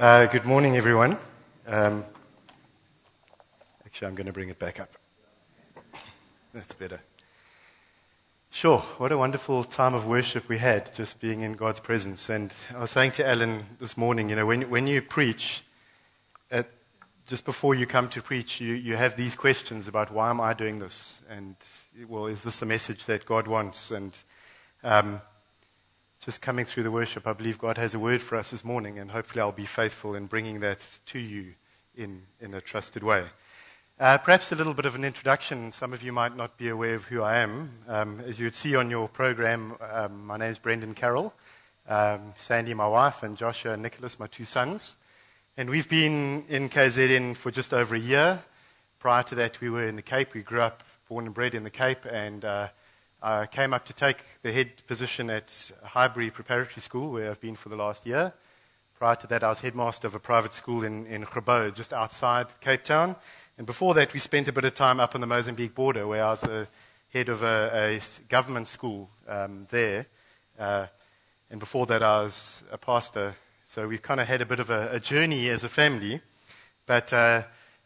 Uh, good morning, everyone. Um, actually, I'm going to bring it back up. That's better. Sure, what a wonderful time of worship we had just being in God's presence. And I was saying to Alan this morning, you know, when, when you preach, at, just before you come to preach, you, you have these questions about why am I doing this? And, well, is this a message that God wants? And um, just coming through the worship, I believe God has a word for us this morning, and hopefully I'll be faithful in bringing that to you in, in a trusted way. Uh, perhaps a little bit of an introduction. Some of you might not be aware of who I am. Um, as you would see on your program, um, my name is Brendan Carroll, um, Sandy, my wife, and Joshua and Nicholas, my two sons. And we've been in KZN for just over a year. Prior to that, we were in the Cape. We grew up, born and bred in the Cape, and uh, I came up to take the head position at Highbury Preparatory School, where I've been for the last year. Prior to that, I was headmaster of a private school in, in Grabouw, just outside Cape Town. And before that, we spent a bit of time up on the Mozambique border, where I was a head of a, a government school um, there. Uh, and before that, I was a pastor. So we've kind of had a bit of a, a journey as a family. But uh,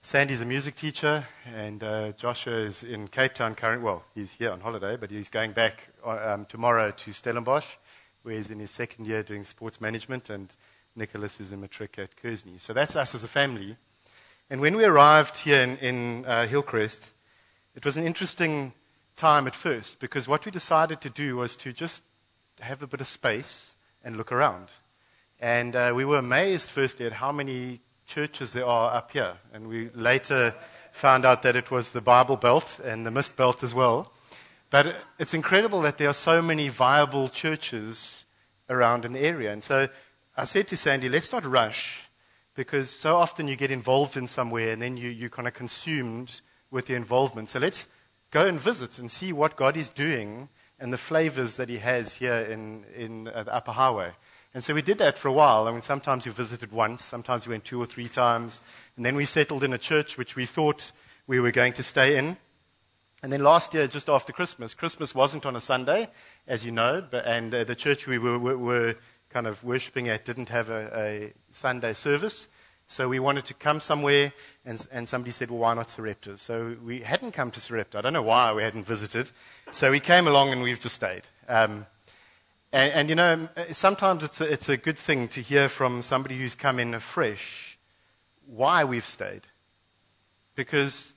Sandy's a music teacher, and uh, Joshua is in Cape Town currently. Well, he's here on holiday, but he's going back uh, um, tomorrow to Stellenbosch, where he's in his second year doing sports management, and Nicholas is a matric at Kearsney. So that's us as a family. And when we arrived here in, in uh, Hillcrest, it was an interesting time at first because what we decided to do was to just have a bit of space and look around. And uh, we were amazed, firstly, at how many churches there are up here. And we later found out that it was the Bible Belt and the Mist Belt as well. But it's incredible that there are so many viable churches around an area. And so I said to Sandy, let's not rush because so often you get involved in somewhere and then you, you're kind of consumed with the involvement. So let's go and visit and see what God is doing and the flavors that He has here in, in uh, the Upper Highway. And so we did that for a while. I mean, sometimes we visited once, sometimes we went two or three times. And then we settled in a church which we thought we were going to stay in. And then last year, just after Christmas, Christmas wasn't on a Sunday, as you know, but, and uh, the church we were, were, were kind of worshipping at didn't have a, a Sunday service. So we wanted to come somewhere, and, and somebody said, well, why not Sarepta? So we hadn't come to Sarepta. I don't know why we hadn't visited. So we came along and we've just stayed. Um, and, and, you know, eh, sometimes it's a, it's a good thing to hear from somebody who's come in afresh why we've stayed. Because,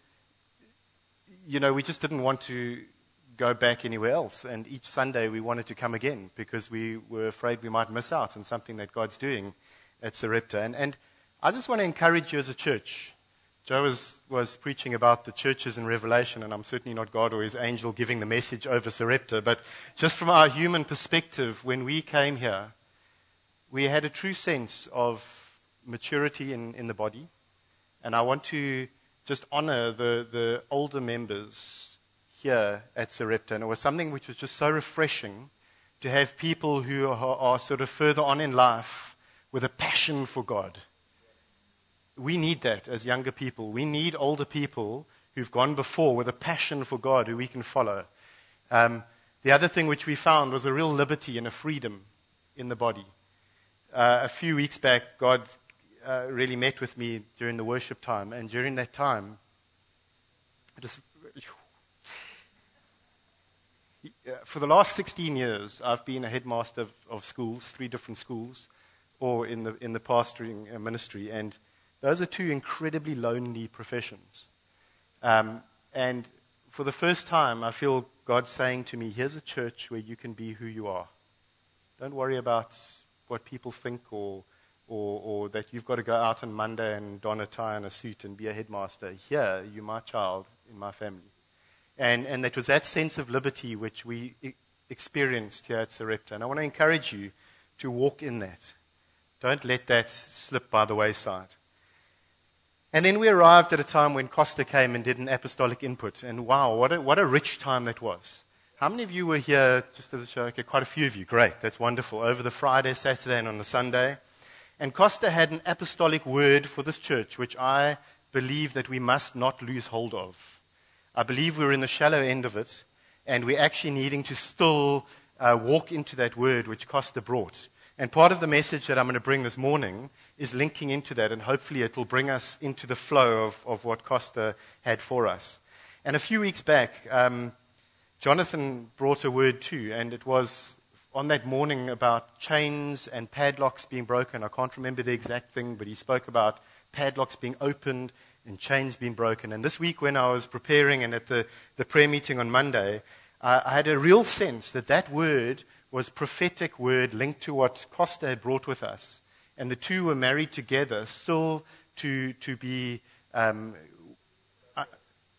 you know, we just didn't want to go back anywhere else. And each Sunday we wanted to come again because we were afraid we might miss out on something that God's doing at Sarepta. And, and I just want to encourage you as a church. Joe was, was preaching about the churches in Revelation, and I'm certainly not God or his angel giving the message over Sarepta, but just from our human perspective, when we came here, we had a true sense of maturity in, in the body. And I want to just honor the, the older members here at Sarepta. And it was something which was just so refreshing to have people who are, are sort of further on in life with a passion for God. We need that as younger people. We need older people who've gone before with a passion for God who we can follow. Um, the other thing which we found was a real liberty and a freedom in the body. Uh, a few weeks back, God uh, really met with me during the worship time, and during that time, it was for the last 16 years, I've been a headmaster of, of schools, three different schools, or in the, in the pastoring uh, ministry. And those are two incredibly lonely professions. Um, and for the first time, I feel God saying to me, here's a church where you can be who you are. Don't worry about what people think or, or, or that you've got to go out on Monday and don a tie and a suit and be a headmaster. Here, you're my child in my family. And, and it was that sense of liberty which we experienced here at Sarepta. And I want to encourage you to walk in that. Don't let that slip by the wayside. And then we arrived at a time when Costa came and did an apostolic input. And wow, what a, what a rich time that was. How many of you were here just as a show? Okay, quite a few of you. Great, that's wonderful. Over the Friday, Saturday, and on the Sunday. And Costa had an apostolic word for this church, which I believe that we must not lose hold of. I believe we're in the shallow end of it, and we're actually needing to still uh, walk into that word which Costa brought. And part of the message that I'm going to bring this morning is linking into that, and hopefully it will bring us into the flow of, of what Costa had for us. And a few weeks back, um, Jonathan brought a word too, and it was on that morning about chains and padlocks being broken. I can't remember the exact thing, but he spoke about padlocks being opened and chains being broken. And this week, when I was preparing and at the, the prayer meeting on Monday, I, I had a real sense that that word was prophetic word linked to what Costa had brought with us. And the two were married together, still to, to be um, uh,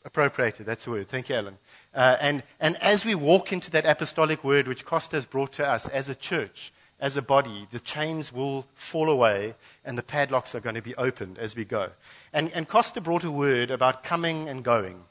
appropriated. That's the word. Thank you, Alan. Uh, and, and as we walk into that apostolic word which Costa has brought to us as a church, as a body, the chains will fall away and the padlocks are going to be opened as we go. And, and Costa brought a word about coming and going.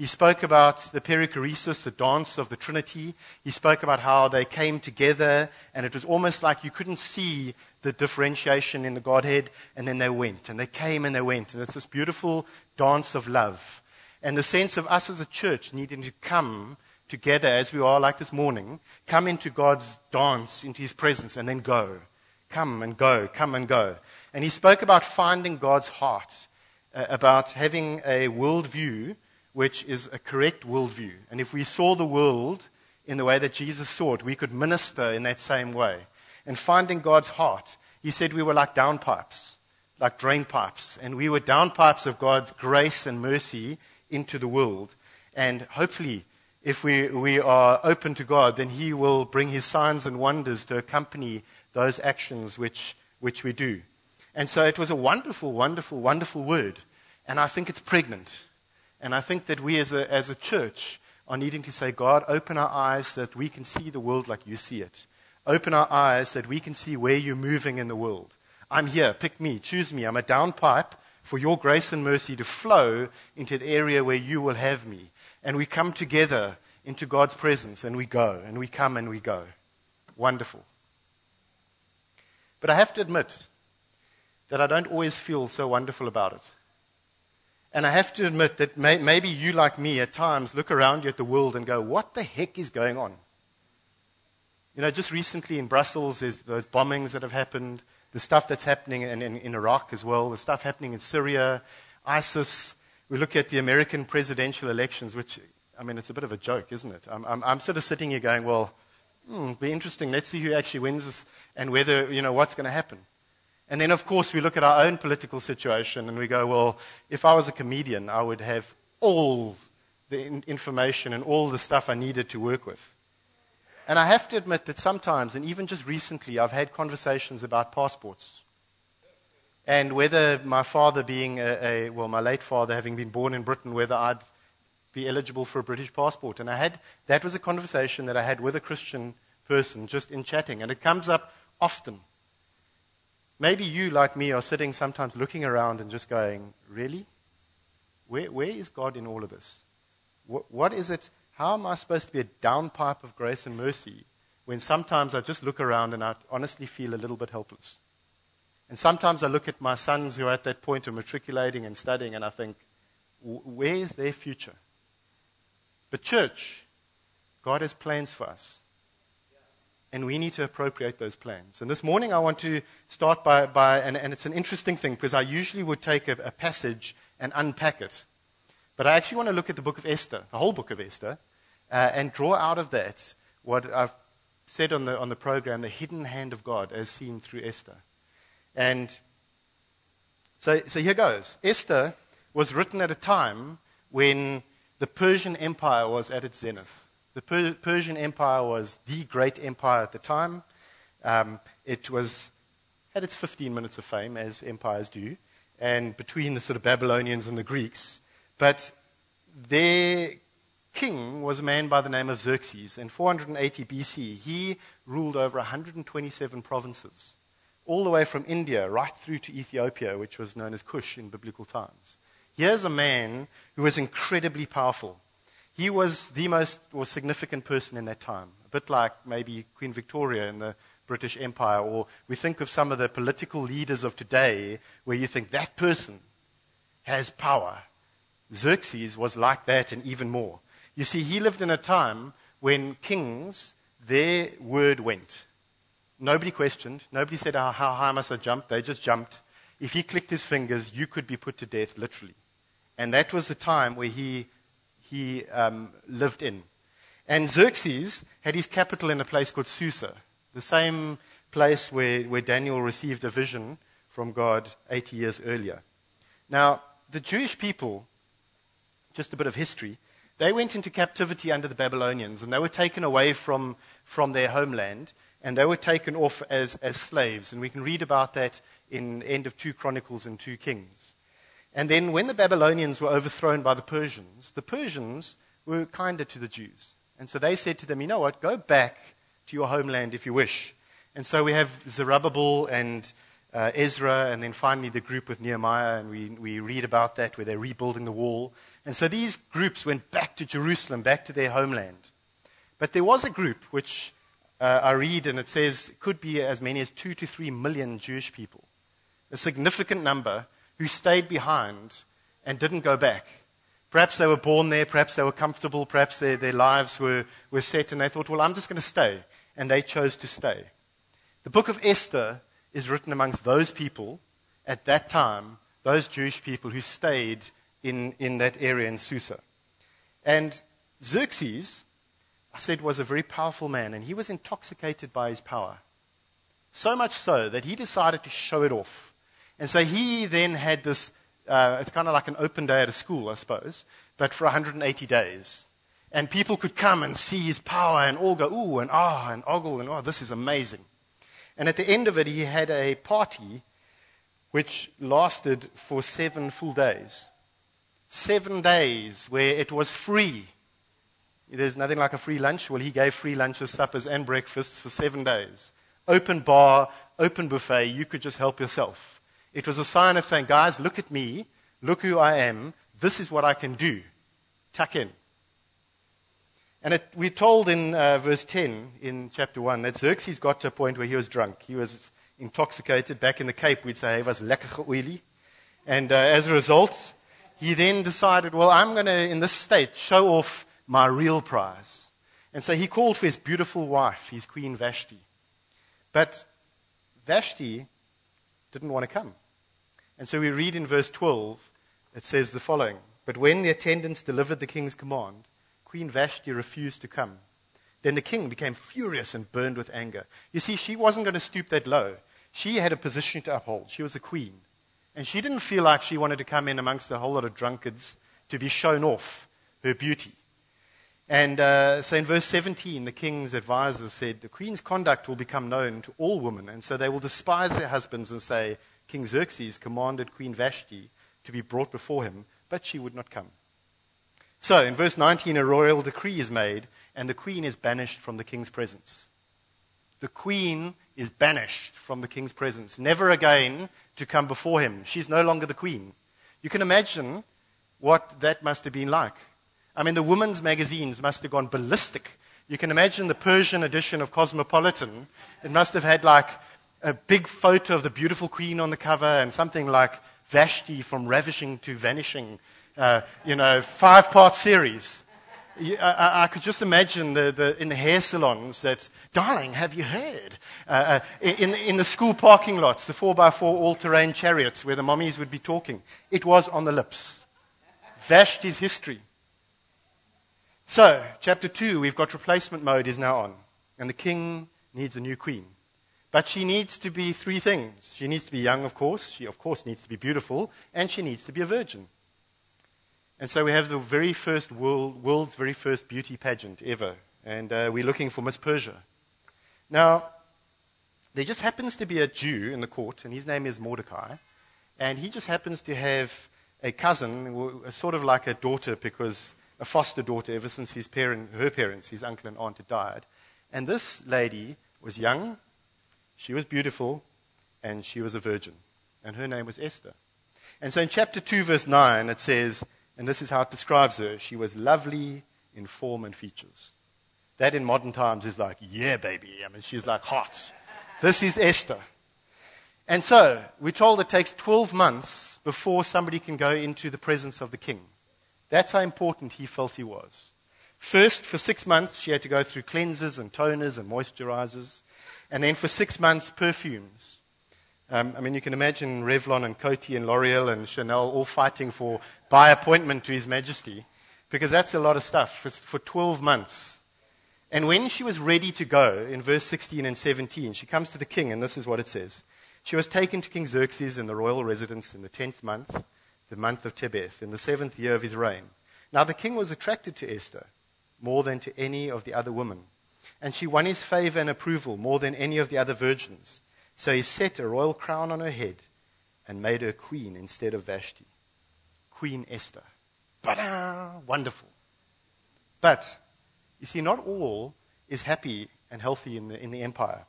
He spoke about the perichoresis, the dance of the Trinity. He spoke about how they came together, and it was almost like you couldn't see the differentiation in the Godhead, and then they went, and they came and they went. And it's this beautiful dance of love. And the sense of us as a church needing to come together as we are like this morning, come into God's dance, into His presence, and then go. Come and go, come and go. And he spoke about finding God's heart, uh, about having a worldview which is a correct worldview. And if we saw the world in the way that Jesus saw it, we could minister in that same way. And finding God's heart, he said we were like downpipes, like drain pipes. And we were downpipes of God's grace and mercy into the world. And hopefully, if we, we are open to God, then He will bring His signs and wonders to accompany those actions which, which we do. And so it was a wonderful, wonderful, wonderful word. And I think it's pregnant. And I think that we as a, as a church are needing to say, God, open our eyes so that we can see the world like you see it. Open our eyes so that we can see where you're moving in the world. I'm here. Pick me. Choose me. I'm a downpipe for your grace and mercy to flow into the area where you will have me. And we come together into God's presence and we go and we come and we go. Wonderful. But I have to admit that I don't always feel so wonderful about it. And I have to admit that may, maybe you, like me, at times look around you at the world and go, what the heck is going on? You know, just recently in Brussels, there's those bombings that have happened, the stuff that's happening in, in, in Iraq as well, the stuff happening in Syria, ISIS. We look at the American presidential elections, which, I mean, it's a bit of a joke, isn't it? I'm, I'm, I'm sort of sitting here going, well, hmm, be interesting. Let's see who actually wins this and whether, you know, what's going to happen. And then, of course, we look at our own political situation and we go, well, if I was a comedian, I would have all the information and all the stuff I needed to work with. And I have to admit that sometimes, and even just recently, I've had conversations about passports. And whether my father being a, a, well, my late father having been born in Britain, whether I'd be eligible for a British passport. And I had, that was a conversation that I had with a Christian person just in chatting. And it comes up often. Maybe you, like me, are sitting sometimes looking around and just going, Really? Where, where is God in all of this? What, what is it? How am I supposed to be a downpipe of grace and mercy when sometimes I just look around and I honestly feel a little bit helpless? And sometimes I look at my sons who are at that point of matriculating and studying and I think, where is their future? But, church, God has plans for us and we need to appropriate those plans. And this morning I want to start by, by and, and, it's an interesting thing because I usually would take a, a, passage and unpack it. But I actually want to look at the book of Esther, the whole book of Esther, uh, and draw out of that what I've said on the, on the program, the hidden hand of God as seen through Esther. And so, so here goes. Esther was written at a time when the Persian Empire was at its zenith. The per- Persian Empire was the great empire at the time. Um, it was, had its 15 minutes of fame, as empires do, and between the sort of Babylonians and the Greeks. But their king was a man by the name of Xerxes. In 480 BC, he ruled over 127 provinces, all the way from India right through to Ethiopia, which was known as Kush in biblical times. Here's a man who was incredibly powerful. He was the most or significant person in that time, a bit like maybe Queen Victoria in the British Empire, or we think of some of the political leaders of today where you think that person has power. Xerxes was like that and even more. You see, he lived in a time when kings, their word went. Nobody questioned. Nobody said, how, how high must I jump? They just jumped. If he clicked his fingers, you could be put to death, literally. And that was the time where he, he um, lived in. And Xerxes had his capital in a place called Susa, the same place where, where Daniel received a vision from God 80 years earlier. Now, the Jewish people, just a bit of history, they went into captivity under the Babylonians and they were taken away from, from their homeland and they were taken off as, as slaves. And we can read about that in end of 2 Chronicles and 2 Kings. And then when the Babylonians were overthrown by the Persians, the Persians were kinder to the Jews. And so they said to them, you know what, go back to your homeland if you wish. And so we have Zerubbabel and uh, Ezra, and then finally the group with Nehemiah, and we, we read about that where they're rebuilding the wall. And so these groups went back to Jerusalem, back to their homeland. But there was a group which uh, I read, and it says could be as many as two to three million Jewish people, a significant number who stayed behind and didn't go back. Perhaps they were born there, perhaps they were comfortable, perhaps their, their lives were, were set, and they thought, well, I'm just going to stay. And they chose to stay. The book of Esther is written amongst those people at that time, those Jewish people who stayed in, in that area in Susa. And Xerxes, I said, was a very powerful man, and he was intoxicated by his power. So much so that he decided to show it off. And so he then had this, uh, it's kind of like an open day at a school, I suppose, but for 180 days. And people could come and see his power and all go, ooh, and ah, and ogle, and oh, this is amazing. And at the end of it, he had a party which lasted for seven full days. Seven days where it was free there's nothing like a free lunch. Well, he gave free lunches, suppers, and breakfasts for seven days. Open bar, open buffet. You could just help yourself. It was a sign of saying, guys, look at me. Look who I am. This is what I can do. Tuck in. And it, we're told in uh, verse 10 in chapter 1 that Xerxes got to a point where he was drunk. He was intoxicated. Back in the Cape, we'd say he was lekker oily. And uh, as a result, he then decided, well, I'm going to, in this state, show off my real prize. And so he called for his beautiful wife, his queen Vashti. But Vashti didn't want to come. And so we read in verse 12, it says the following But when the attendants delivered the king's command, Queen Vashti refused to come. Then the king became furious and burned with anger. You see, she wasn't going to stoop that low. She had a position to uphold. She was a queen. And she didn't feel like she wanted to come in amongst a whole lot of drunkards to be shown off her beauty. And uh, so in verse 17, the king's advisors said, The queen's conduct will become known to all women, and so they will despise their husbands and say, King Xerxes commanded Queen Vashti to be brought before him, but she would not come. So in verse 19, a royal decree is made, and the queen is banished from the king's presence. The queen is banished from the king's presence, never again to come before him. She's no longer the queen. You can imagine what that must have been like. I mean, the women's magazines must have gone ballistic. You can imagine the Persian edition of Cosmopolitan. It must have had like a big photo of the beautiful queen on the cover and something like Vashti from ravishing to vanishing, uh, you know, five part series. I, I, could just imagine the, the, in the hair salons that, darling, have you heard? Uh, uh, in, in the school parking lots, the 4x4 all terrain chariots where the mummies would be talking. It was on the lips. Vashti's history. So, chapter 2, we've got replacement mode is now on. And the king needs a new queen. But she needs to be three things. She needs to be young, of course. She, of course, needs to be beautiful. And she needs to be a virgin. And so we have the very first world, world's very first beauty pageant ever. And uh, we're looking for Miss Persia. Now, there just happens to be a Jew in the court, and his name is Mordecai. And he just happens to have a cousin, sort of like a daughter, because a foster daughter ever since his parent, her parents, his uncle and aunt, had died. And this lady was young, she was beautiful, and she was a virgin. And her name was Esther. And so in chapter 2, verse 9, it says, and this is how it describes her she was lovely in form and features. That in modern times is like, yeah, baby. I mean, she's like hot. This is Esther. And so, we're told it takes 12 months before somebody can go into the presence of the king. That's how important he felt he was. First, for six months, she had to go through cleansers and toners and moisturizers. And then for six months, perfumes. Um, I mean, you can imagine Revlon and Coty and L'Oreal and Chanel all fighting for by appointment to His Majesty, because that's a lot of stuff for, for 12 months. And when she was ready to go, in verse 16 and 17, she comes to the king, and this is what it says. She was taken to King Xerxes in the royal residence in the tenth month, the month of Tebeth, in the seventh year of his reign. Now the king was attracted to Esther more than to any of the other women, and she won his favor and approval more than any of the other virgins. So he set a royal crown on her head and made her queen instead of Vashti. Queen Esther. ba Wonderful. But, you see, not all is happy and healthy in the, in the empire.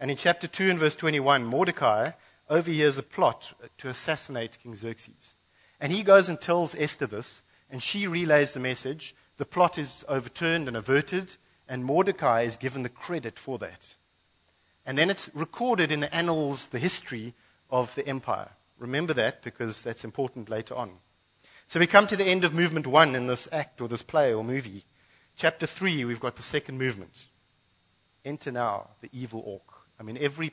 And in chapter 2 and verse 21, Mordecai overhears a plot to assassinate King Xerxes. And he goes and tells Esther this, and she relays the message. The plot is overturned and averted, and Mordecai is given the credit for that. And then it's recorded in the annals, the history of the empire. Remember that because that's important later on. So we come to the end of movement one in this act or this play or movie. Chapter three, we've got the second movement. Enter now the evil orc. I mean, every,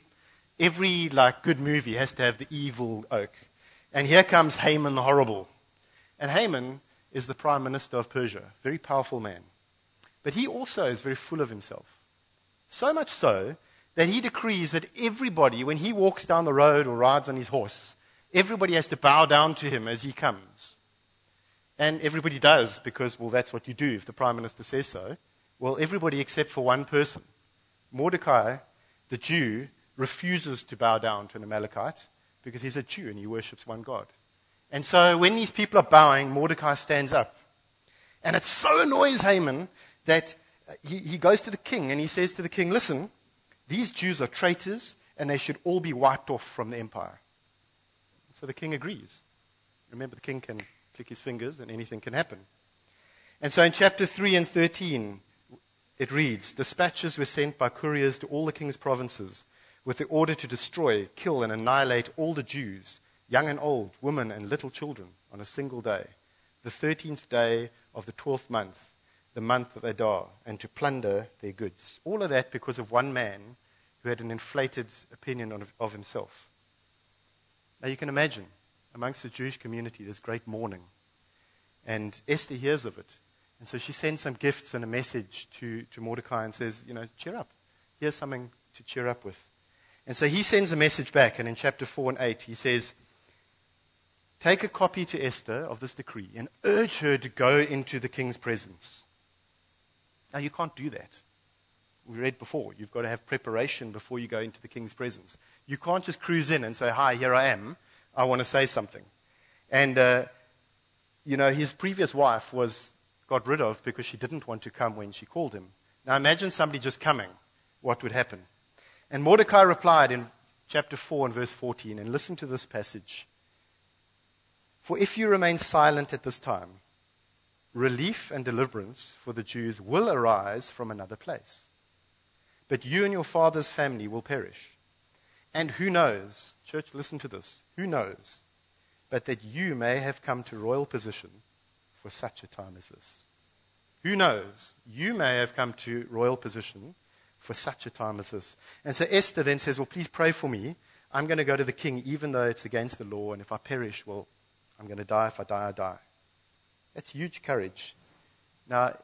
every like good movie has to have the evil orc. And here comes Haman the horrible. And Haman is the prime minister of Persia, very powerful man. But he also is very full of himself. So much so that he decrees that everybody, when he walks down the road or rides on his horse, everybody has to bow down to him as he comes. And everybody does because, well, that's what you do if the prime minister says so. Well, everybody except for one person. Mordecai, the Jew, refuses to bow down to an Amalekite because he's a Jew and he worships one God. And so when these people are bowing, Mordecai stands up. And it so annoys Haman that uh, he, he goes to the king and he says to the king, Listen, these Jews are traitors and they should all be wiped off from the empire. So the king agrees. Remember, the king can click his fingers and anything can happen. And so in chapter 3 and 13, it reads Dispatches were sent by couriers to all the king's provinces with the order to destroy, kill, and annihilate all the Jews, young and old, women and little children, on a single day, the 13th day of the 12th month, the month of Adar, and to plunder their goods. All of that because of one man who had an inflated opinion of, of himself. Now you can imagine, amongst the Jewish community, there's great mourning. And Esther hears of it. And so she sends some gifts and a message to, to Mordecai and says, you know, cheer up. Here's something to cheer up with. And so he sends a message back, and in chapter 4 and 8, he says, Take a copy to Esther of this decree and urge her to go into the king's presence. Now, you can't do that. We read before, you've got to have preparation before you go into the king's presence. You can't just cruise in and say, Hi, here I am. I want to say something. And, uh, you know, his previous wife was got rid of because she didn't want to come when she called him. Now, imagine somebody just coming. What would happen? And Mordecai replied in chapter 4 and verse 14, and listen to this passage. For if you remain silent at this time, relief and deliverance for the Jews will arise from another place. But you and your father's family will perish. And who knows, church, listen to this, who knows, but that you may have come to royal position for such a time as this. Who knows, you may have come to royal position for such a time as this. And so Esther then says, Well, please pray for me. I'm going to go to the king, even though it's against the law, and if I perish, well, I'm going to die. If I die, I die. That's huge courage. Now,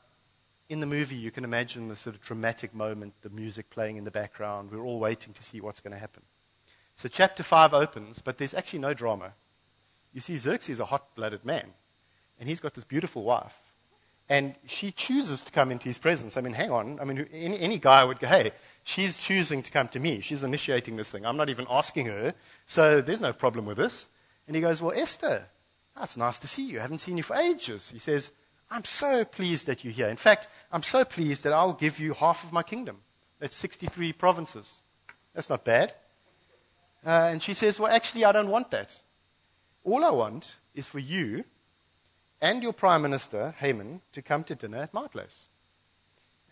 in the movie, you can imagine the sort of dramatic moment, the music playing in the background. We're all waiting to see what's going to happen. So, chapter 5 opens, but there's actually no drama. You see, Xerxes is a hot blooded man, and he's got this beautiful wife and she chooses to come into his presence. I mean, hang on. I mean, any, any guy would go, hey, she's choosing to come to me. She's initiating this thing. I'm not even asking her. So there's no problem with this. And he goes, well, Esther, that's nice to see you. I haven't seen you for ages. He says, I'm so pleased that you're here. In fact, I'm so pleased that I'll give you half of my kingdom. That's 63 provinces. That's not bad. Uh, and she says, well, actually, I don't want that. All I want is for you and your prime minister, Haman, to come to dinner at my place.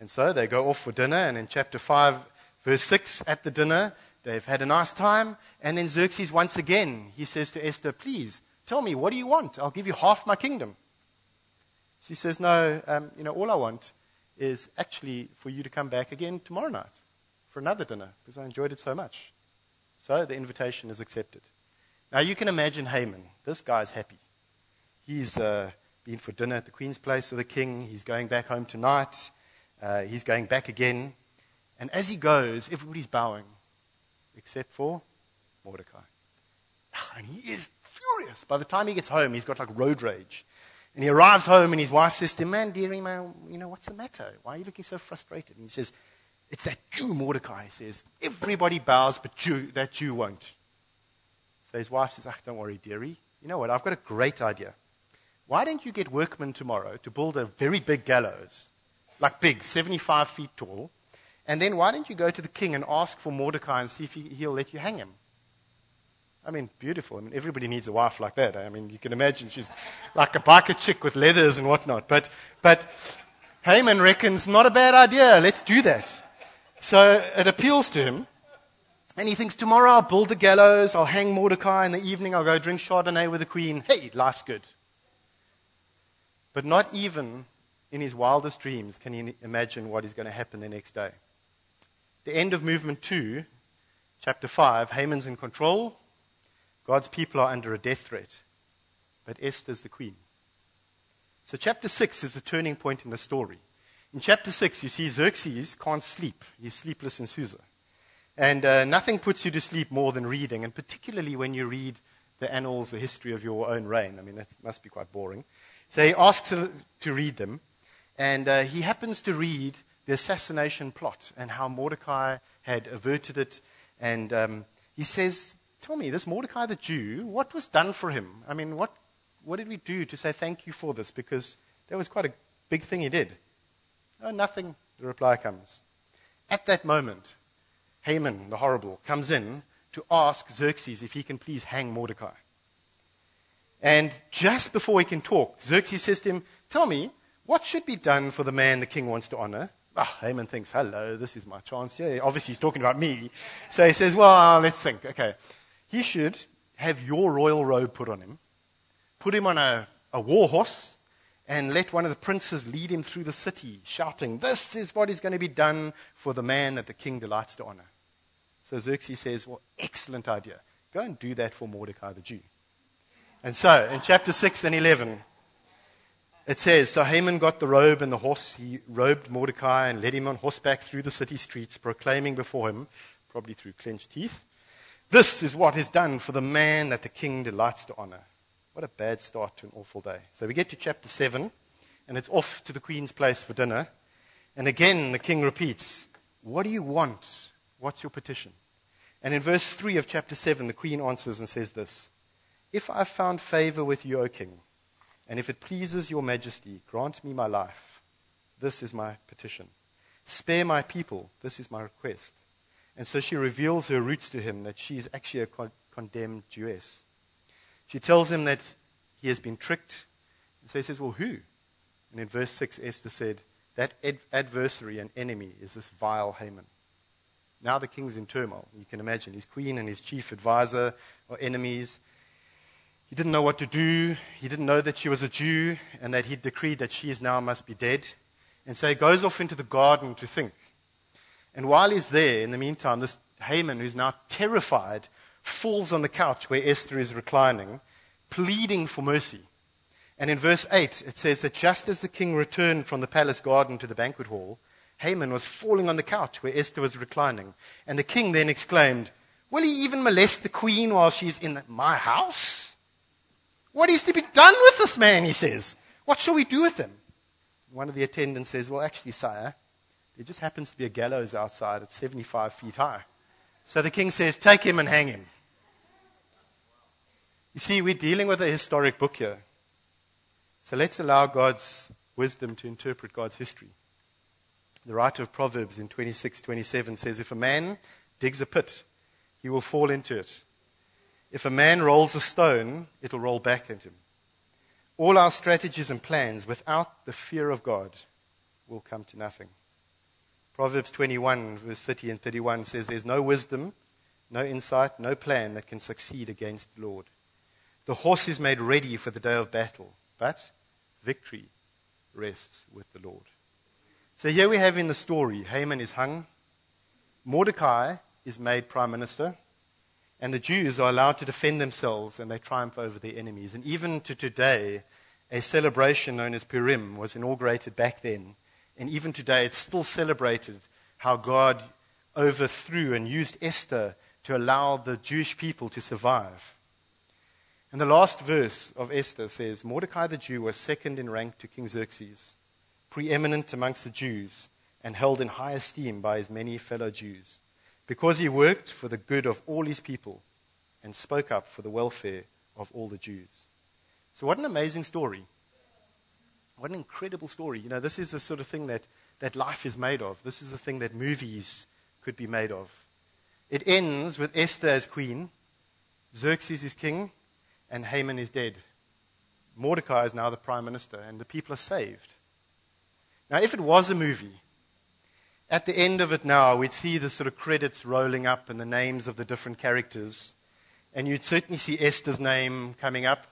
And so they go off for dinner, and in chapter 5, verse 6, at the dinner, they've had a nice time. And then Xerxes, once again, he says to Esther, Please, tell me, what do you want? I'll give you half my kingdom. She says, No, um, you know, all I want is actually for you to come back again tomorrow night for another dinner because I enjoyed it so much. So the invitation is accepted. Now you can imagine Haman. This guy's happy. He's uh, been for dinner at the Queen's Place with the king. He's going back home tonight. Uh, he's going back again. And as he goes, everybody's bowing, except for Mordecai. And he is furious. By the time he gets home, he's got like road rage. And he arrives home, and his wife says to him, Man, dearie, man, you know, what's the matter? Why are you looking so frustrated? And he says, It's that Jew, Mordecai. He says, Everybody bows, but Jew, that Jew won't. So his wife says, Ah, don't worry, dearie. You know what? I've got a great idea. Why don't you get workmen tomorrow to build a very big gallows, like big, 75 feet tall, and then why don't you go to the king and ask for Mordecai and see if he, he'll let you hang him? I mean, beautiful. I mean, everybody needs a wife like that. Eh? I mean, you can imagine she's like a biker chick with leathers and whatnot. But, but Haman reckons, not a bad idea. Let's do that. So it appeals to him. And he thinks, tomorrow I'll build the gallows, I'll hang Mordecai, in the evening I'll go drink Chardonnay with the queen. Hey, life's good. But not even in his wildest dreams can he imagine what is going to happen the next day. The end of movement two, chapter five, Haman's in control. God's people are under a death threat. But Esther's the queen. So chapter six is the turning point in the story. In chapter six, you see Xerxes can't sleep. He's sleepless in Susa. And uh, nothing puts you to sleep more than reading, and particularly when you read the annals, the history of your own reign. I mean, that must be quite boring. So he asks to, to read them, and uh, he happens to read the assassination plot and how Mordecai had averted it. And um, he says, Tell me, this Mordecai the Jew, what was done for him? I mean, what, what did we do to say thank you for this? Because that was quite a big thing he did. Oh, nothing, the reply comes. At that moment, Haman, the horrible, comes in to ask Xerxes if he can please hang Mordecai. And just before he can talk, Xerxes says to him, Tell me, what should be done for the man the king wants to honor? Ah, Haman thinks, Hello, this is my chance. Yeah, obviously he's talking about me. So he says, Well, let's think. Okay. He should have your royal robe put on him, put him on a, a war horse, and let one of the princes lead him through the city, shouting, This is what is going to be done for the man that the king delights to honor. So Xerxes says, Well, excellent idea. Go and do that for Mordecai the Jew. And so, in chapter 6 and 11, it says So Haman got the robe and the horse. He robed Mordecai and led him on horseback through the city streets, proclaiming before him, probably through clenched teeth, This is what is done for the man that the king delights to honor. What a bad start to an awful day. So we get to chapter 7, and it's off to the queen's place for dinner. And again, the king repeats, What do you want? What's your petition? And in verse 3 of chapter 7, the queen answers and says this If I've found favor with you, O king, and if it pleases your majesty, grant me my life. This is my petition. Spare my people. This is my request. And so she reveals her roots to him that she is actually a con- condemned Jewess. She tells him that he has been tricked. And so he says, Well, who? And in verse 6, Esther said, That ad- adversary and enemy is this vile Haman. Now the king's in turmoil. You can imagine. His queen and his chief advisor are enemies. He didn't know what to do. He didn't know that she was a Jew and that he'd decreed that she is now must be dead. And so he goes off into the garden to think. And while he's there, in the meantime, this Haman, who's now terrified, falls on the couch where Esther is reclining, pleading for mercy. And in verse 8, it says that just as the king returned from the palace garden to the banquet hall, Haman was falling on the couch where Esther was reclining. And the king then exclaimed, Will he even molest the queen while she's in my house? What is to be done with this man, he says. What shall we do with him? One of the attendants says, Well, actually, sire, there just happens to be a gallows outside. It's 75 feet high. So the king says, Take him and hang him. You see, we're dealing with a historic book here. So let's allow God's wisdom to interpret God's history. The writer of Proverbs in 26 27 says, If a man digs a pit, he will fall into it. If a man rolls a stone, it'll roll back at him. All our strategies and plans without the fear of God will come to nothing. Proverbs 21, verse 30 and 31 says, There's no wisdom, no insight, no plan that can succeed against the Lord. The horse is made ready for the day of battle, but victory rests with the Lord. So here we have in the story Haman is hung. Mordecai is made prime minister, and the Jews are allowed to defend themselves and they triumph over their enemies. And even to today, a celebration known as Purim was inaugurated back then. And even today, it's still celebrated how God overthrew and used Esther to allow the Jewish people to survive. And the last verse of Esther says Mordecai the Jew was second in rank to King Xerxes, preeminent amongst the Jews, and held in high esteem by his many fellow Jews because he worked for the good of all his people and spoke up for the welfare of all the Jews. So, what an amazing story. What an incredible story. You know, this is the sort of thing that, that life is made of. This is the thing that movies could be made of. It ends with Esther as queen, Xerxes is king, and Haman is dead. Mordecai is now the prime minister, and the people are saved. Now, if it was a movie, at the end of it now, we'd see the sort of credits rolling up and the names of the different characters. And you'd certainly see Esther's name coming up,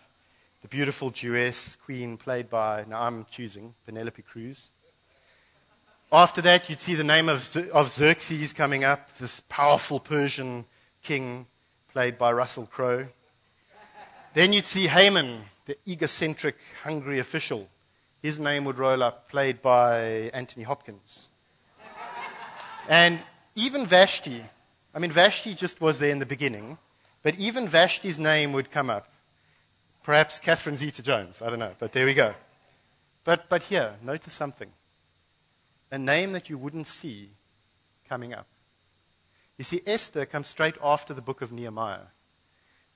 the beautiful Jewess queen played by, now I'm choosing, Penelope Cruz. After that, you'd see the name of, of Xerxes coming up, this powerful Persian king played by Russell Crowe. Then you'd see Haman, the egocentric, hungry official. His name would roll up, played by Anthony Hopkins. And even Vashti, I mean, Vashti just was there in the beginning, but even Vashti's name would come up. Perhaps Catherine Zeta Jones, I don't know, but there we go. But, but here, notice something a name that you wouldn't see coming up. You see, Esther comes straight after the book of Nehemiah.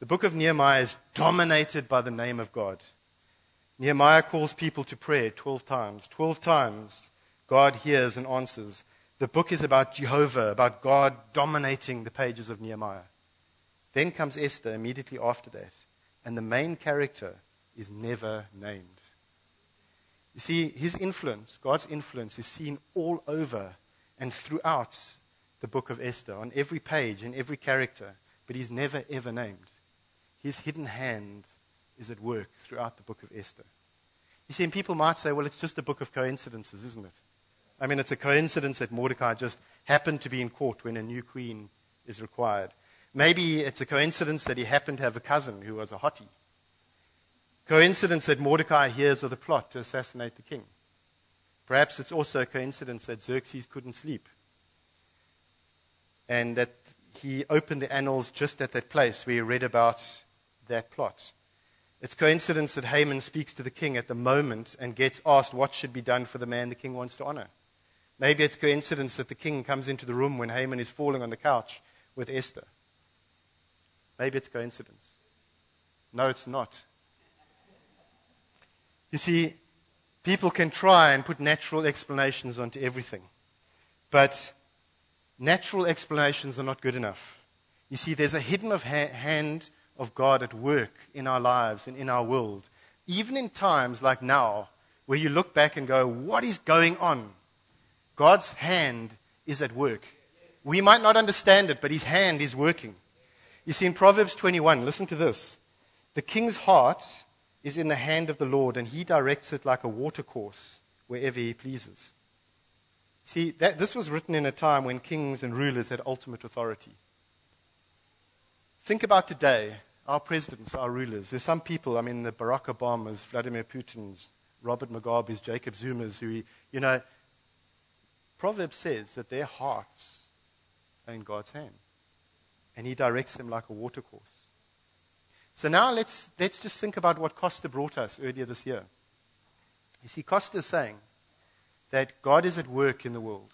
The book of Nehemiah is dominated by the name of God. Nehemiah calls people to prayer 12 times. 12 times, God hears and answers. The book is about Jehovah, about God dominating the pages of Nehemiah. Then comes Esther immediately after that, and the main character is never named. You see, his influence, God's influence, is seen all over and throughout the book of Esther, on every page, in every character, but he's never, ever named. His hidden hand is at work throughout the book of Esther. You see, and people might say, well, it's just a book of coincidences, isn't it? I mean, it's a coincidence that Mordecai just happened to be in court when a new queen is required. Maybe it's a coincidence that he happened to have a cousin who was a hottie. Coincidence that Mordecai hears of the plot to assassinate the king. Perhaps it's also a coincidence that Xerxes couldn't sleep and that he opened the annals just at that place where he read about that plot. It's coincidence that Haman speaks to the king at the moment and gets asked what should be done for the man the king wants to honor. Maybe it's coincidence that the king comes into the room when Haman is falling on the couch with Esther. Maybe it's coincidence. No, it's not. You see, people can try and put natural explanations onto everything. But natural explanations are not good enough. You see, there's a hidden of ha- hand of God at work in our lives and in our world. Even in times like now, where you look back and go, what is going on? God's hand is at work. We might not understand it, but his hand is working. You see, in Proverbs 21, listen to this. The king's heart is in the hand of the Lord, and he directs it like a watercourse wherever he pleases. See, that, this was written in a time when kings and rulers had ultimate authority. Think about today, our presidents, our rulers. There's some people, I mean, the Barack Obamas, Vladimir Putin's, Robert Mugabe's, Jacob Zuma's, who, you know, Proverbs says that their hearts are in God's hand. And He directs them like a watercourse. So now let's, let's just think about what Costa brought us earlier this year. You see, Costa is saying that God is at work in the world.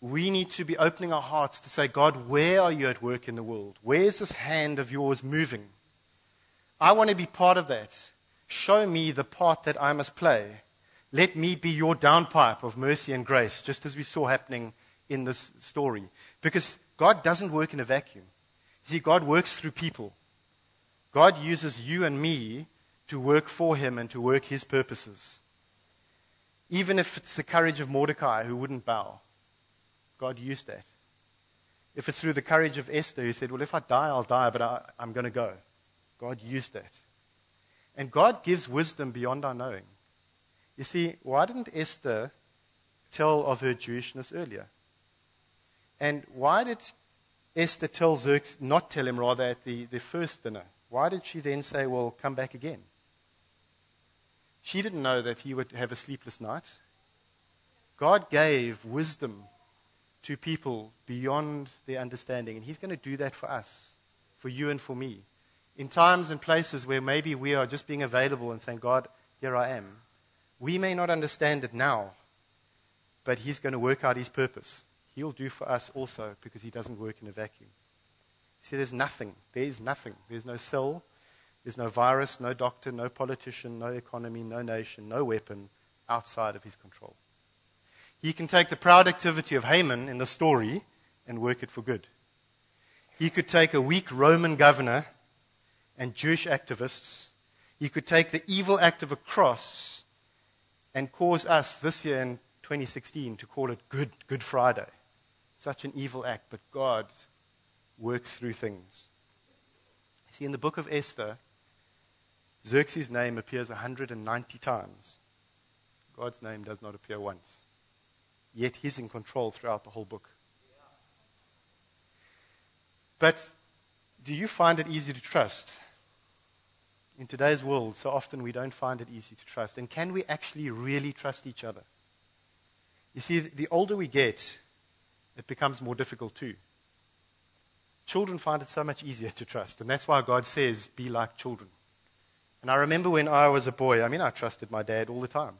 We need to be opening our hearts to say, God, where are you at work in the world? Where's this hand of yours moving? I want to be part of that. Show me the part that I must play let me be your downpipe of mercy and grace, just as we saw happening in this story. Because God doesn't work in a vacuum. You see, God works through people. God uses you and me to work for him and to work his purposes. Even if it's the courage of Mordecai who wouldn't bow, God used that. If it's through the courage of Esther who said, Well, if I die, I'll die, but I, am going to go. God used that. And God gives wisdom beyond our knowing. You see, why didn't Esther tell of her Jewishness earlier? And why did Esther tell Xerxes, not tell him rather at the, the first dinner? Why did she then say, well, come back again? She didn't know that he would have a sleepless night. God gave wisdom to people beyond their understanding, and He's going to do that for us, for you and for me. In times and places where maybe we are just being available and saying, God, here I am. We may not understand it now, but He's going to work out His purpose. He'll do for us also because He doesn't work in a vacuum. See, there's nothing. There is nothing. There's no cell. There's no virus, no doctor, no politician, no economy, no nation, no weapon outside of His control. He can take the proud activity of Haman in the story and work it for good. He could take a weak Roman governor and Jewish activists. He could take the evil act of a cross and cause us this year in 2016 to call it Good, Good Friday. Such an evil act, but God works through things. See, in the book of Esther, Xerxes' name appears 190 times. God's name does not appear once yet he's in control throughout the whole book. But do you find it easy to trust? In today's world, so often we don't find it easy to trust. And can we actually really trust each other? You see, the older we get, it becomes more difficult too. Children find it so much easier to trust, and that's why God says, be like children. And I remember when I was a boy, I mean, I trusted my dad all the time.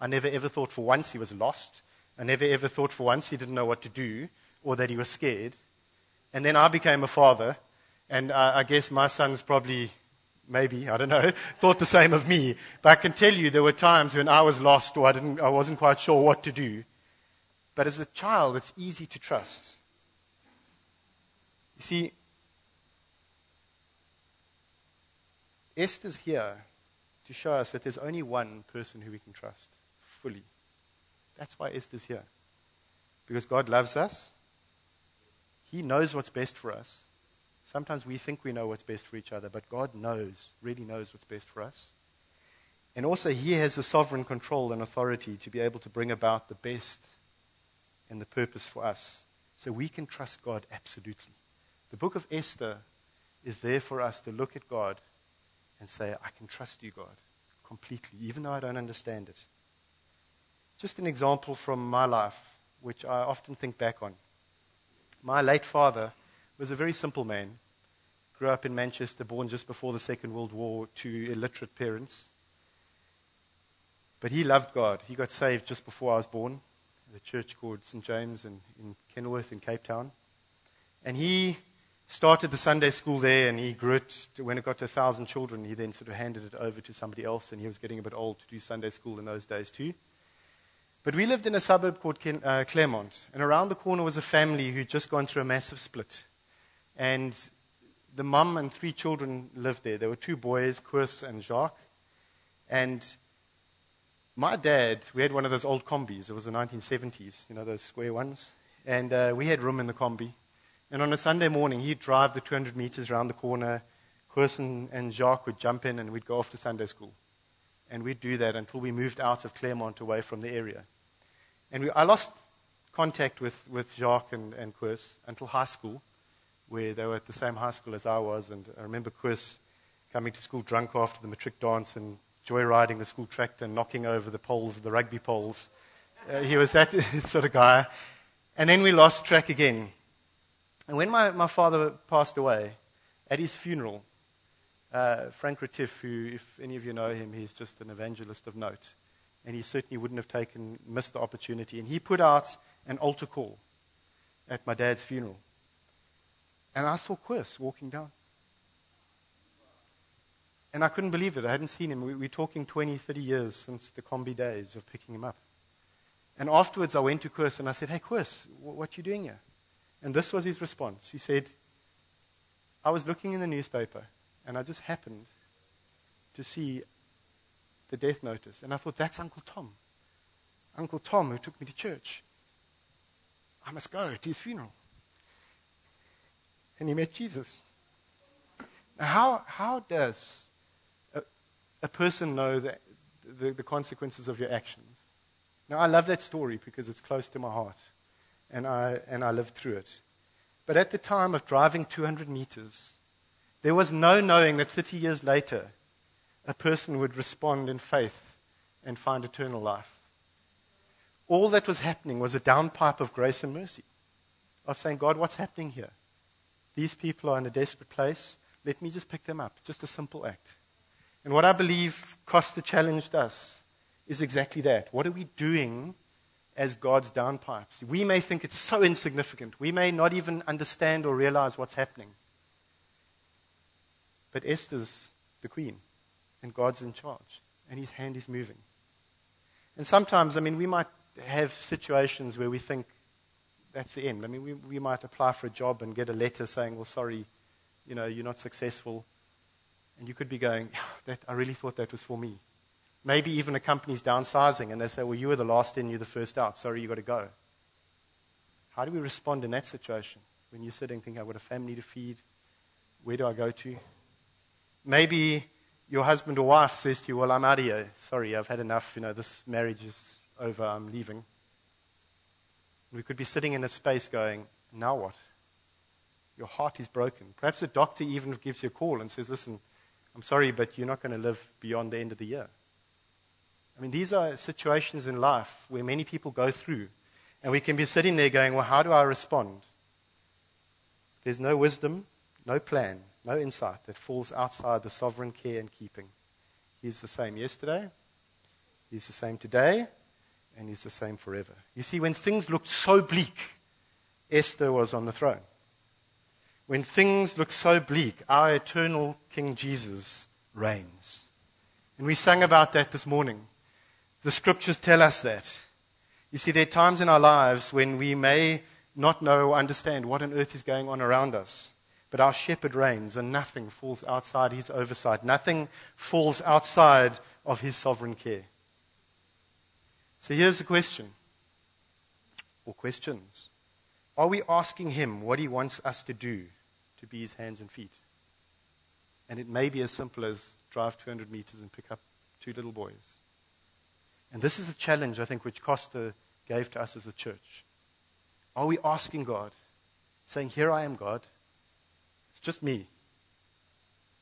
I never ever thought for once he was lost. I never ever thought for once he didn't know what to do or that he was scared. And then I became a father, and uh, I guess my sons probably, maybe, I don't know, thought the same of me. But I can tell you there were times when I was lost or I, didn't, I wasn't quite sure what to do. But as a child, it's easy to trust. You see, Esther's here to show us that there's only one person who we can trust fully. That's why Esther's here. Because God loves us. He knows what's best for us. Sometimes we think we know what's best for each other, but God knows, really knows what's best for us. And also, He has the sovereign control and authority to be able to bring about the best and the purpose for us. So we can trust God absolutely. The book of Esther is there for us to look at God and say, I can trust you, God, completely, even though I don't understand it. Just an example from my life, which I often think back on. My late father was a very simple man. Grew up in Manchester, born just before the Second World War to illiterate parents. But he loved God. He got saved just before I was born a church called St. James in, in Kenilworth in Cape Town. And he started the Sunday school there and he grew it. To, when it got to a thousand children, he then sort of handed it over to somebody else and he was getting a bit old to do Sunday school in those days too. But we lived in a suburb called Ken, uh, Claremont, and around the corner was a family who'd just gone through a massive split. And the mum and three children lived there. There were two boys, Koos and Jacques. And my dad, we had one of those old combis. It was the 1970s, you know, those square ones. And uh, we had room in the combi. And on a Sunday morning, he'd drive the 200 meters around the corner. Koos and, Jacques would jump in, and we'd go off to Sunday school. And we'd do that until we moved out of Claremont away from the area. And we, I lost contact with, with Jacques and, and Koos until high school, where they were at the same high school as I was. And I remember Koos coming to school drunk after the matric dance and joyriding the school tractor and knocking over the poles, the rugby poles. Uh, he was that sort of guy. And then we lost track again. And when my, my father passed away, at his funeral, uh, Frank Retief, who, if any of you know him, he's just an evangelist of note. And he certainly wouldn't have taken, missed the opportunity. And he put out an altar call at my dad's funeral. And I saw Koos walking down. And I couldn't believe it. I hadn't seen him. We, we're talking 20, 30 years since the combi days of picking him up. And afterwards, I went to Chris and I said, Hey, Koos, what are you doing here? And this was his response. He said, I was looking in the newspaper and I just happened to see the death notice. And I thought, that's Uncle Tom. Uncle Tom, who took me to church. I must go to his funeral. And he met Jesus. Now, how, how does a person know that the, the consequences of your actions? Now, I love that story because it's close to my heart. and I, and I lived through it. But at the time of driving 200 meters, there was no knowing that 30 years later, a person would respond in faith and find eternal life. All that was happening was a downpipe of grace and mercy, of saying, God, what's happening here? These people are in a desperate place. Let me just pick them up. Just a simple act. And what I believe Costa challenged us is exactly that. What are we doing as God's downpipes? We may think it's so insignificant. We may not even understand or realize what's happening. But Esther's the queen, and God's in charge, and his hand is moving. And sometimes, I mean, we might have situations where we think that's the end. I mean, we, we might apply for a job and get a letter saying, well, sorry, you know, you're not successful. And you could be going, that, I really thought that was for me. Maybe even a company's downsizing and they say, well, you were the last in, you're the first out. Sorry, you've got to go. How do we respond in that situation when you're sitting thinking, I've got a family to feed? Where do I go to? Maybe your husband or wife says to you, Well, I'm out of here. Sorry, I've had enough. You know, this marriage is over. I'm leaving. We could be sitting in a space going, Now what? Your heart is broken. Perhaps a doctor even gives you a call and says, Listen, I'm sorry, but you're not going to live beyond the end of the year. I mean, these are situations in life where many people go through, and we can be sitting there going, Well, how do I respond? There's no wisdom, no plan no insight that falls outside the sovereign care and keeping. He's the same yesterday, He's the same today, and He's the same forever. You see, when things looked so bleak, Esther was on the throne. When things look so bleak, our eternal King Jesus reigns. And we sang about that this morning. The scriptures tell us that. You see, there are times in our lives when we may not know or understand what on earth is going on around us. But our shepherd reigns, and nothing falls outside his oversight. Nothing falls outside of his sovereign care. So here's the question, or questions. Are we asking him what he wants us to do to be his hands and feet? And it may be as simple as drive 200 meters and pick up two little boys. And this is a challenge, I think, which Costa gave to us as a church. Are we asking God, saying, Here I am, God. It's just me.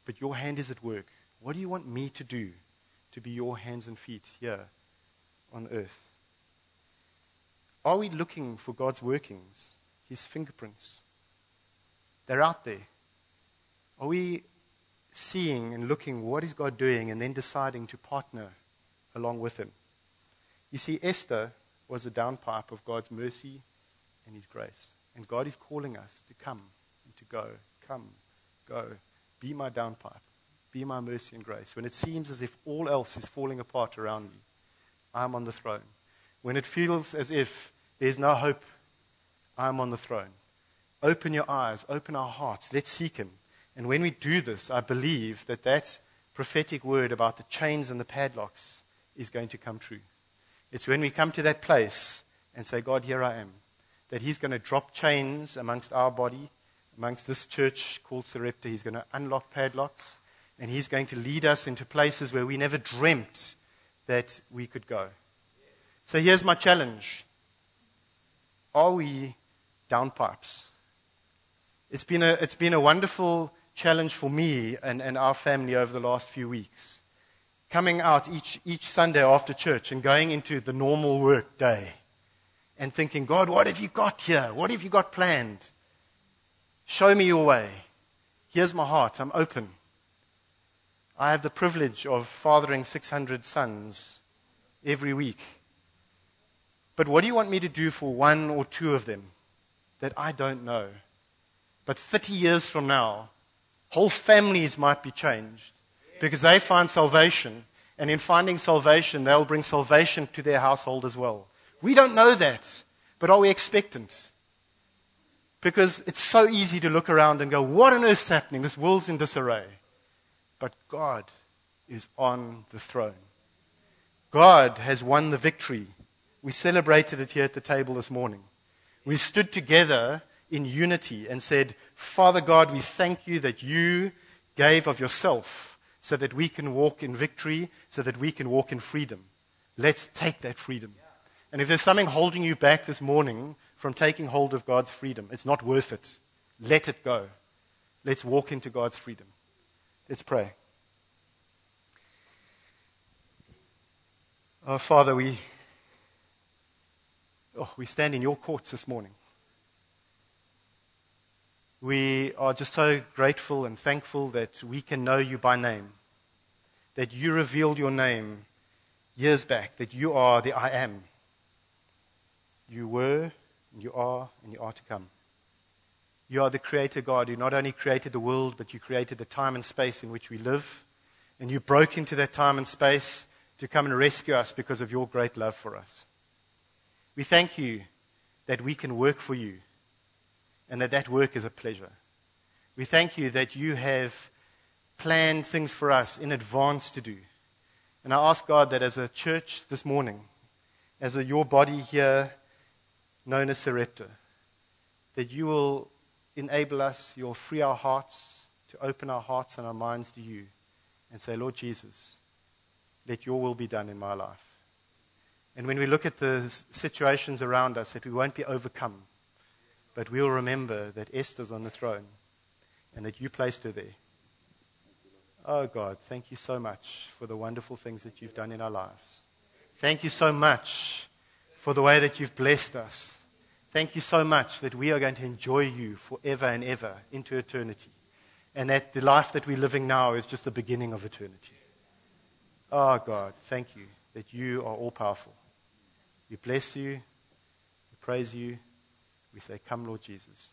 But your hand is at work. What do you want me to do to be your hands and feet here on earth? Are we looking for God's workings, His fingerprints? They're out there. Are we seeing and looking what is God doing and then deciding to partner along with Him? You see, Esther was a downpipe of God's mercy and His grace. And God is calling us to come and to go Come, go, be my downpipe, be my mercy and grace. When it seems as if all else is falling apart around me, I'm on the throne. When it feels as if there's no hope, I'm on the throne. Open your eyes, open our hearts, let's seek Him. And when we do this, I believe that that prophetic word about the chains and the padlocks is going to come true. It's when we come to that place and say, God, here I am, that He's going to drop chains amongst our body amongst this church called Sarepta. He's going to unlock padlocks and he's going to lead us into places where we never dreamt that we could go. So here's my challenge. Are we downpipes? It's been a, it's been a wonderful challenge for me and, and our family over the last few weeks. Coming out each, each Sunday after church and going into the normal work day and thinking, God, what have you got here? What have you got planned? Show me your way. Here's my heart. I'm open. I have the privilege of fathering 600 sons every week. But what do you want me to do for one or two of them that I don't know? But 30 years from now, whole families might be changed because they find salvation. And in finding salvation, they'll bring salvation to their household as well. We don't know that, but are we expectant? Because it's so easy to look around and go, what on earth's happening? This world's in disarray. But God is on the throne. God has won the victory. We celebrated it here at the table this morning. We stood together in unity and said, Father God, we thank you that you gave of yourself so that we can walk in victory, so that we can walk in freedom. Let's take that freedom. And if there's something holding you back this morning from taking hold of God's freedom. It's not worth it. Let it go. Let's walk into God's freedom. Let's pray. Oh, Father, we, oh, we stand in your courts this morning. We are just so grateful and thankful that we can know you by name, that you revealed your name years back, that you are the I am. You were, and you are, and you are to come. You are the creator God who not only created the world, but you created the time and space in which we live. And you broke into that time and space to come and rescue us because of your great love for us. We thank you that we can work for you and that that work is a pleasure. We thank you that you have planned things for us in advance to do. And I ask God that as a church this morning, as a, your body here known as Sarepta, that you will enable us, you'll free our hearts to open our hearts and our minds to you and say, Lord Jesus, let your will be done in my life. And when we look at the situations around us, that we won't be overcome but we'll remember that Esther's on the throne and that you placed her there. Oh God, thank you so much for the wonderful things that you've done in our lives. Thank you so much for the way that you've blessed us. Thank you so much that we are going to enjoy you forever and ever into eternity. And that the life that we're living now is just the beginning of eternity. Oh God, thank you that you are all powerful. We bless you, we praise you. We say, Come, Lord Jesus.